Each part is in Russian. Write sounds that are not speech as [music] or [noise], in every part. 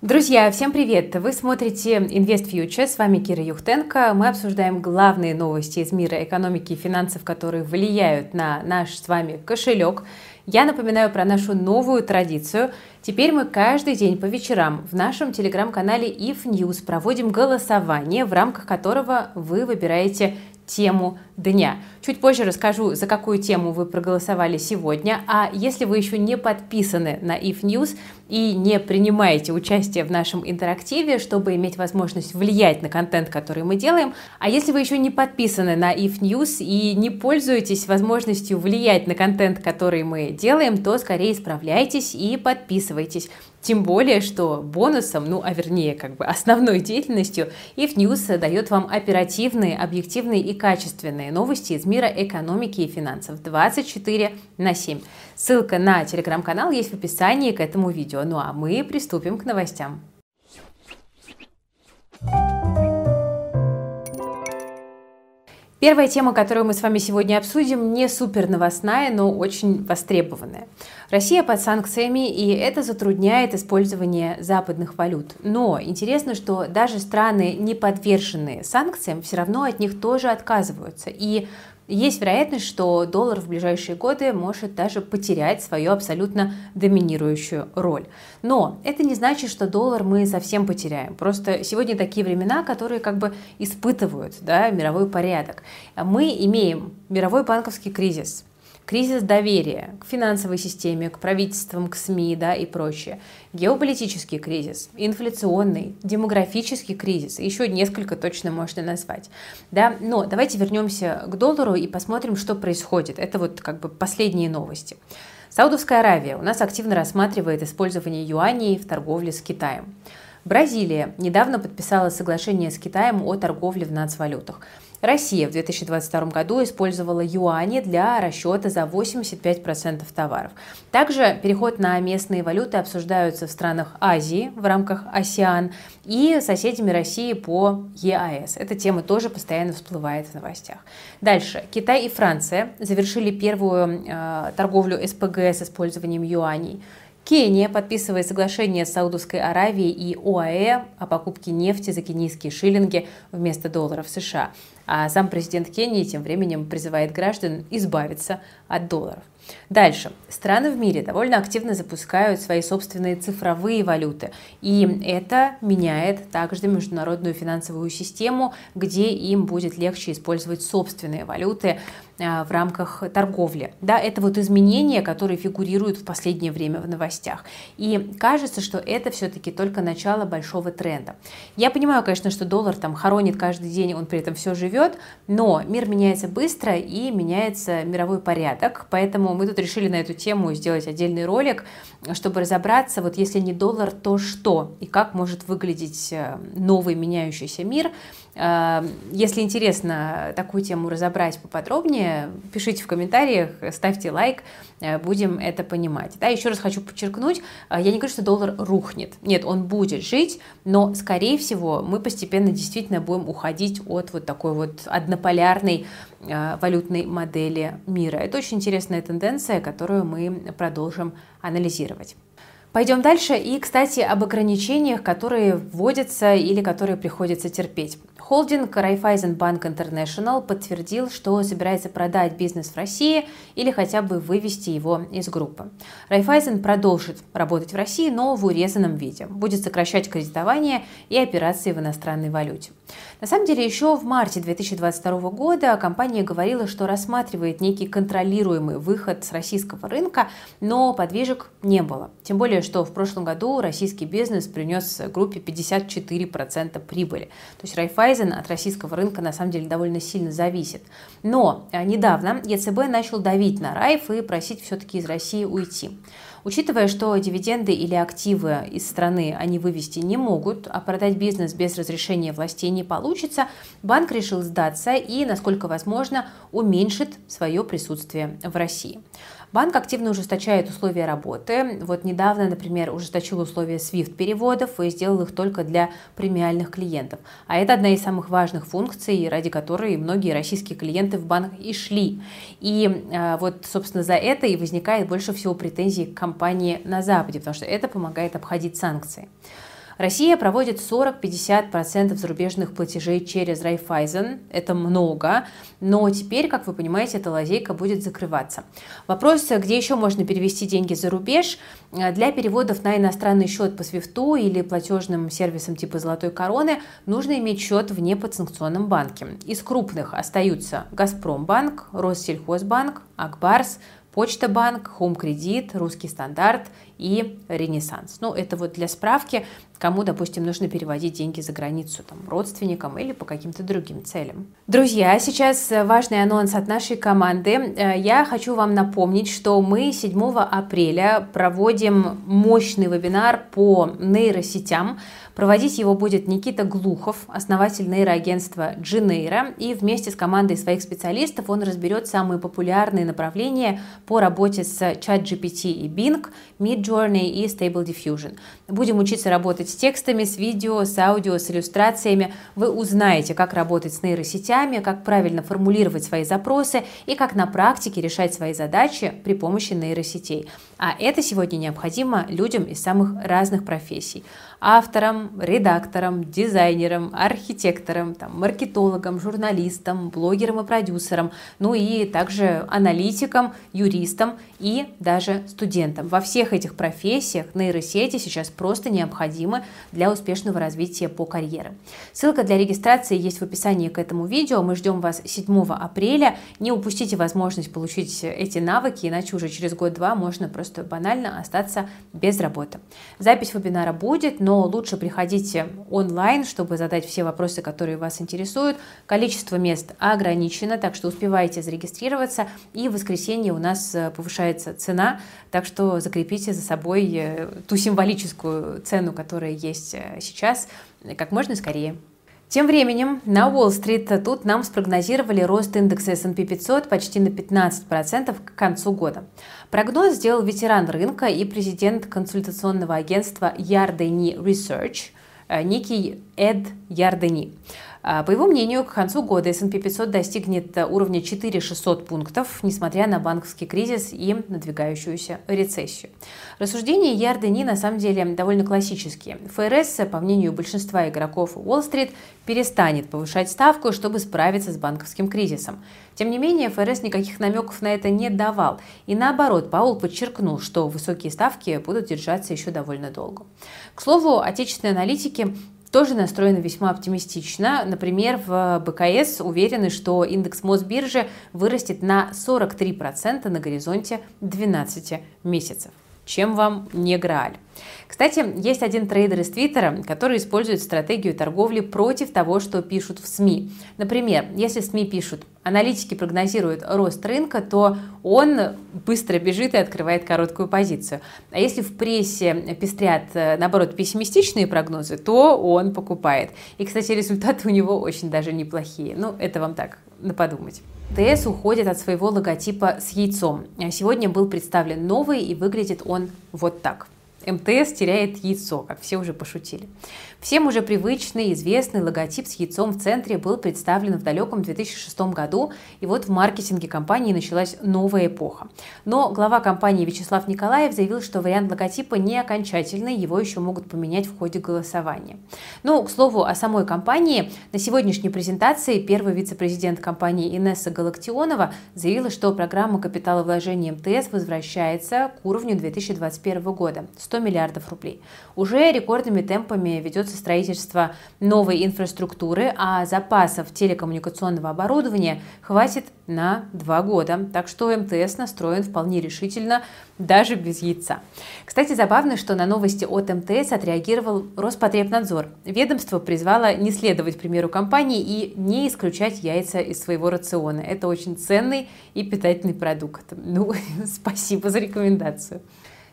Друзья, всем привет! Вы смотрите Invest Future, с вами Кира Юхтенко. Мы обсуждаем главные новости из мира экономики и финансов, которые влияют на наш с вами кошелек. Я напоминаю про нашу новую традицию. Теперь мы каждый день по вечерам в нашем телеграм-канале If News проводим голосование, в рамках которого вы выбираете тему дня. Чуть позже расскажу, за какую тему вы проголосовали сегодня. А если вы еще не подписаны на If News и не принимаете участие в нашем интерактиве, чтобы иметь возможность влиять на контент, который мы делаем, а если вы еще не подписаны на If News и не пользуетесь возможностью влиять на контент, который мы делаем, то скорее справляйтесь и подписывайтесь. Тем более, что бонусом, ну, а вернее, как бы основной деятельностью, If News дает вам оперативные, объективные и качественные новости из мира экономики и финансов 24 на 7. Ссылка на телеграм-канал есть в описании к этому видео. Ну а мы приступим к новостям. Первая тема, которую мы с вами сегодня обсудим, не супер новостная, но очень востребованная. Россия под санкциями, и это затрудняет использование западных валют. Но интересно, что даже страны, не подверженные санкциям, все равно от них тоже отказываются. И есть вероятность, что доллар в ближайшие годы может даже потерять свою абсолютно доминирующую роль. Но это не значит, что доллар мы совсем потеряем. Просто сегодня такие времена, которые как бы испытывают да, мировой порядок. Мы имеем мировой банковский кризис, кризис доверия к финансовой системе, к правительствам, к СМИ да, и прочее, геополитический кризис, инфляционный, демографический кризис, еще несколько точно можно назвать. Да? Но давайте вернемся к доллару и посмотрим, что происходит. Это вот как бы последние новости. Саудовская Аравия у нас активно рассматривает использование юаней в торговле с Китаем. Бразилия недавно подписала соглашение с Китаем о торговле в нацвалютах. Россия в 2022 году использовала юани для расчета за 85% товаров. Также переход на местные валюты обсуждаются в странах Азии в рамках АСИАН и соседями России по ЕАЭС. Эта тема тоже постоянно всплывает в новостях. Дальше. Китай и Франция завершили первую э, торговлю СПГ с использованием юаней. Кения подписывает соглашение с Саудовской Аравией и ОАЭ о покупке нефти за кенийские шиллинги вместо долларов США. А сам президент Кении тем временем призывает граждан избавиться от долларов. Дальше. Страны в мире довольно активно запускают свои собственные цифровые валюты. И это меняет также международную финансовую систему, где им будет легче использовать собственные валюты а, в рамках торговли. Да, это вот изменения, которые фигурируют в последнее время в новостях. И кажется, что это все-таки только начало большого тренда. Я понимаю, конечно, что доллар там хоронит каждый день, он при этом все живет, но мир меняется быстро и меняется мировой порядок, поэтому мы тут решили на эту тему сделать отдельный ролик, чтобы разобраться, вот если не доллар, то что и как может выглядеть э, новый меняющийся мир. Э, если интересно такую тему разобрать поподробнее, пишите в комментариях, ставьте лайк, э, будем это понимать. Да, еще раз хочу подчеркнуть, я не говорю, что доллар рухнет. Нет, он будет жить, но, скорее всего, мы постепенно действительно будем уходить от вот такой вот однополярной валютной модели мира. Это очень интересная тенденция, которую мы продолжим анализировать. Пойдем дальше. И, кстати, об ограничениях, которые вводятся или которые приходится терпеть. Холдинг Raiffeisenbank International подтвердил, что собирается продать бизнес в России или хотя бы вывести его из группы. Raiffeisen продолжит работать в России, но в урезанном виде. Будет сокращать кредитование и операции в иностранной валюте. На самом деле, еще в марте 2022 года компания говорила, что рассматривает некий контролируемый выход с российского рынка, но подвижек не было. Тем более, что в прошлом году российский бизнес принес группе 54% прибыли. То есть Raiffeisen Verizon от российского рынка на самом деле довольно сильно зависит. Но э, недавно ЕЦБ начал давить на Райф и просить все-таки из России уйти. Учитывая, что дивиденды или активы из страны они вывести не могут, а продать бизнес без разрешения властей не получится, банк решил сдаться и, насколько возможно, уменьшит свое присутствие в России. Банк активно ужесточает условия работы. Вот недавно, например, ужесточил условия SWIFT переводов и сделал их только для премиальных клиентов. А это одна из самых важных функций, ради которой многие российские клиенты в банк и шли. И э, вот, собственно, за это и возникает больше всего претензий к компании на Западе, потому что это помогает обходить санкции. Россия проводит 40-50% зарубежных платежей через Райфайзен. Это много, но теперь, как вы понимаете, эта лазейка будет закрываться. Вопрос, где еще можно перевести деньги за рубеж, для переводов на иностранный счет по свифту или платежным сервисам типа «Золотой короны» нужно иметь счет в неподсанкционном банке. Из крупных остаются «Газпромбанк», «Россельхозбанк», «Акбарс», Почта Банк, Home Кредит, Русский стандарт и Ренессанс. Ну, это вот для справки, кому, допустим, нужно переводить деньги за границу, там, родственникам или по каким-то другим целям. Друзья, сейчас важный анонс от нашей команды. Э, я хочу вам напомнить, что мы 7 апреля проводим мощный вебинар по нейросетям, Проводить его будет Никита Глухов, основатель нейроагентства Genera, и вместе с командой своих специалистов он разберет самые популярные направления по работе с ChatGPT и Bing, Midjourney и Stable Diffusion. Будем учиться работать с текстами, с видео, с аудио, с иллюстрациями. Вы узнаете, как работать с нейросетями, как правильно формулировать свои запросы и как на практике решать свои задачи при помощи нейросетей. А это сегодня необходимо людям из самых разных профессий автором, редактором, дизайнером, архитектором, там, маркетологом, журналистом, блогером и продюсером, ну и также аналитиком, юристом и даже студентом. Во всех этих профессиях нейросети сейчас просто необходимы для успешного развития по карьере. Ссылка для регистрации есть в описании к этому видео. Мы ждем вас 7 апреля. Не упустите возможность получить эти навыки, иначе уже через год-два можно просто банально остаться без работы. Запись вебинара будет, но лучше приходите онлайн, чтобы задать все вопросы, которые вас интересуют. Количество мест ограничено, так что успевайте зарегистрироваться. И в воскресенье у нас э, повышается цена, так что закрепите за собой э, ту символическую цену, которая есть э, сейчас, как можно скорее. Тем временем на Уолл-стрит тут нам спрогнозировали рост индекса S&P 500 почти на 15% к концу года. Прогноз сделал ветеран рынка и президент консультационного агентства Yardeni Research э, некий Эд Ярдени. А, по его мнению, к концу года S&P 500 достигнет уровня 4600 пунктов, несмотря на банковский кризис и надвигающуюся рецессию. Рассуждения Ярдени на самом деле довольно классические. ФРС, по мнению большинства игроков Уолл-стрит, перестанет повышать ставку, чтобы справиться с банковским кризисом. Тем не менее, ФРС никаких намеков на это не давал. И наоборот, Паул подчеркнул, что высокие ставки будут держаться еще довольно долго. К слову, отечественные аналитики тоже настроены весьма оптимистично. Например, в БКС уверены, что индекс Мосбиржи вырастет на 43% на горизонте 12 месяцев. Чем вам не Грааль? Кстати, есть один трейдер из Твиттера, который использует стратегию торговли против того, что пишут в СМИ. Например, если СМИ пишут, аналитики прогнозируют рост рынка, то он быстро бежит и открывает короткую позицию. А если в прессе пестрят, э, наоборот, пессимистичные прогнозы, то он покупает. И, кстати, результаты у него очень даже неплохие. Ну, это вам так, на подумать. ТС уходит от своего логотипа с яйцом. Сегодня был представлен новый и выглядит он вот так. МТС теряет яйцо, как все уже пошутили. Всем уже привычный, известный логотип с яйцом в центре был представлен в далеком 2006 году, и вот в маркетинге компании началась новая эпоха. Но глава компании Вячеслав Николаев заявил, что вариант логотипа не окончательный, его еще могут поменять в ходе голосования. Ну, к слову, о самой компании. На сегодняшней презентации первый вице-президент компании Инесса Галактионова заявила, что программа капиталовложения МТС возвращается к уровню 2021 года – 100 миллиардов рублей. Уже рекордными темпами ведет ведется строительство новой инфраструктуры, а запасов телекоммуникационного оборудования хватит на два года. Так что МТС настроен вполне решительно, даже без яйца. Кстати, забавно, что на новости от МТС отреагировал Роспотребнадзор. Ведомство призвало не следовать примеру компании и не исключать яйца из своего рациона. Это очень ценный и питательный продукт. Ну, [laughs] спасибо за рекомендацию.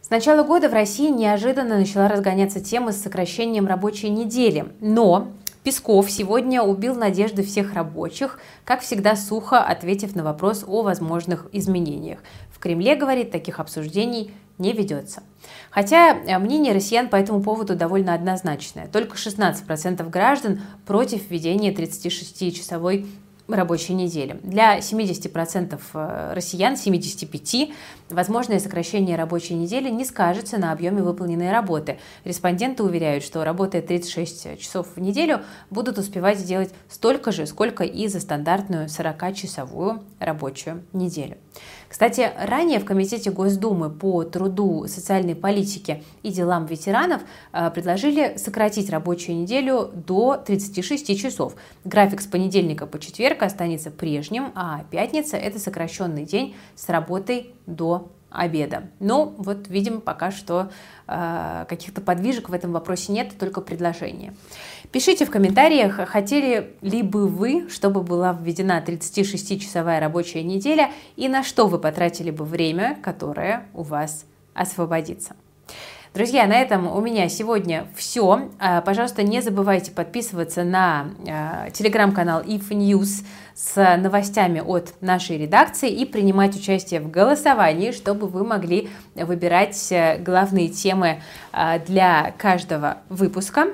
С начала года в России неожиданно начала разгоняться тема с сокращением рабочей недели. Но Песков сегодня убил надежды всех рабочих, как всегда сухо ответив на вопрос о возможных изменениях. В Кремле, говорит, таких обсуждений не ведется. Хотя э, мнение россиян по этому поводу довольно однозначное. Только 16% граждан против введения 36-часовой рабочей недели. Для 70% э, россиян, 75%, возможное сокращение рабочей недели не скажется на объеме выполненной работы. Респонденты уверяют, что работая 36 часов в неделю, будут успевать сделать столько же, сколько и за стандартную 40-часовую рабочую неделю. Кстати, ранее в Комитете Госдумы по труду, социальной политике и делам ветеранов э, предложили сократить рабочую неделю до 36 часов. График с понедельника по четверг останется прежним, а пятница – это сокращенный день с работой до обеда. Но вот, видим, пока что э, каких-то подвижек в этом вопросе нет, только предложения. Пишите в комментариях, хотели ли бы вы, чтобы была введена 36-часовая рабочая неделя и на что вы потратили бы время, которое у вас освободится. Друзья, на этом у меня сегодня все. А, пожалуйста, не забывайте подписываться на а, телеграм-канал If News с новостями от нашей редакции и принимать участие в голосовании, чтобы вы могли выбирать э, главные темы а, для каждого выпуска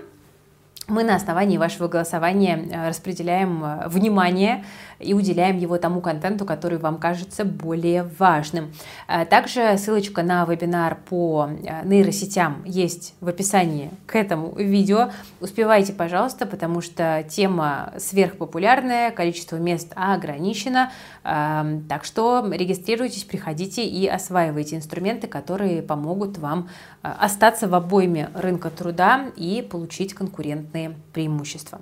мы на основании вашего голосования э, распределяем э, внимание и уделяем его тому контенту, который вам кажется более важным. Э, также ссылочка на вебинар по нейросетям есть в описании к этому видео. Успевайте, пожалуйста, потому что тема сверхпопулярная, количество мест ограничено, так что регистрируйтесь, приходите и осваивайте инструменты, которые помогут вам остаться в обойме рынка труда и получить конкурентные конкурентные преимущества.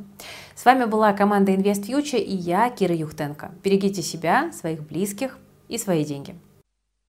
С вами была команда Invest Future и я, Кира Юхтенко. Берегите себя, своих близких и свои деньги.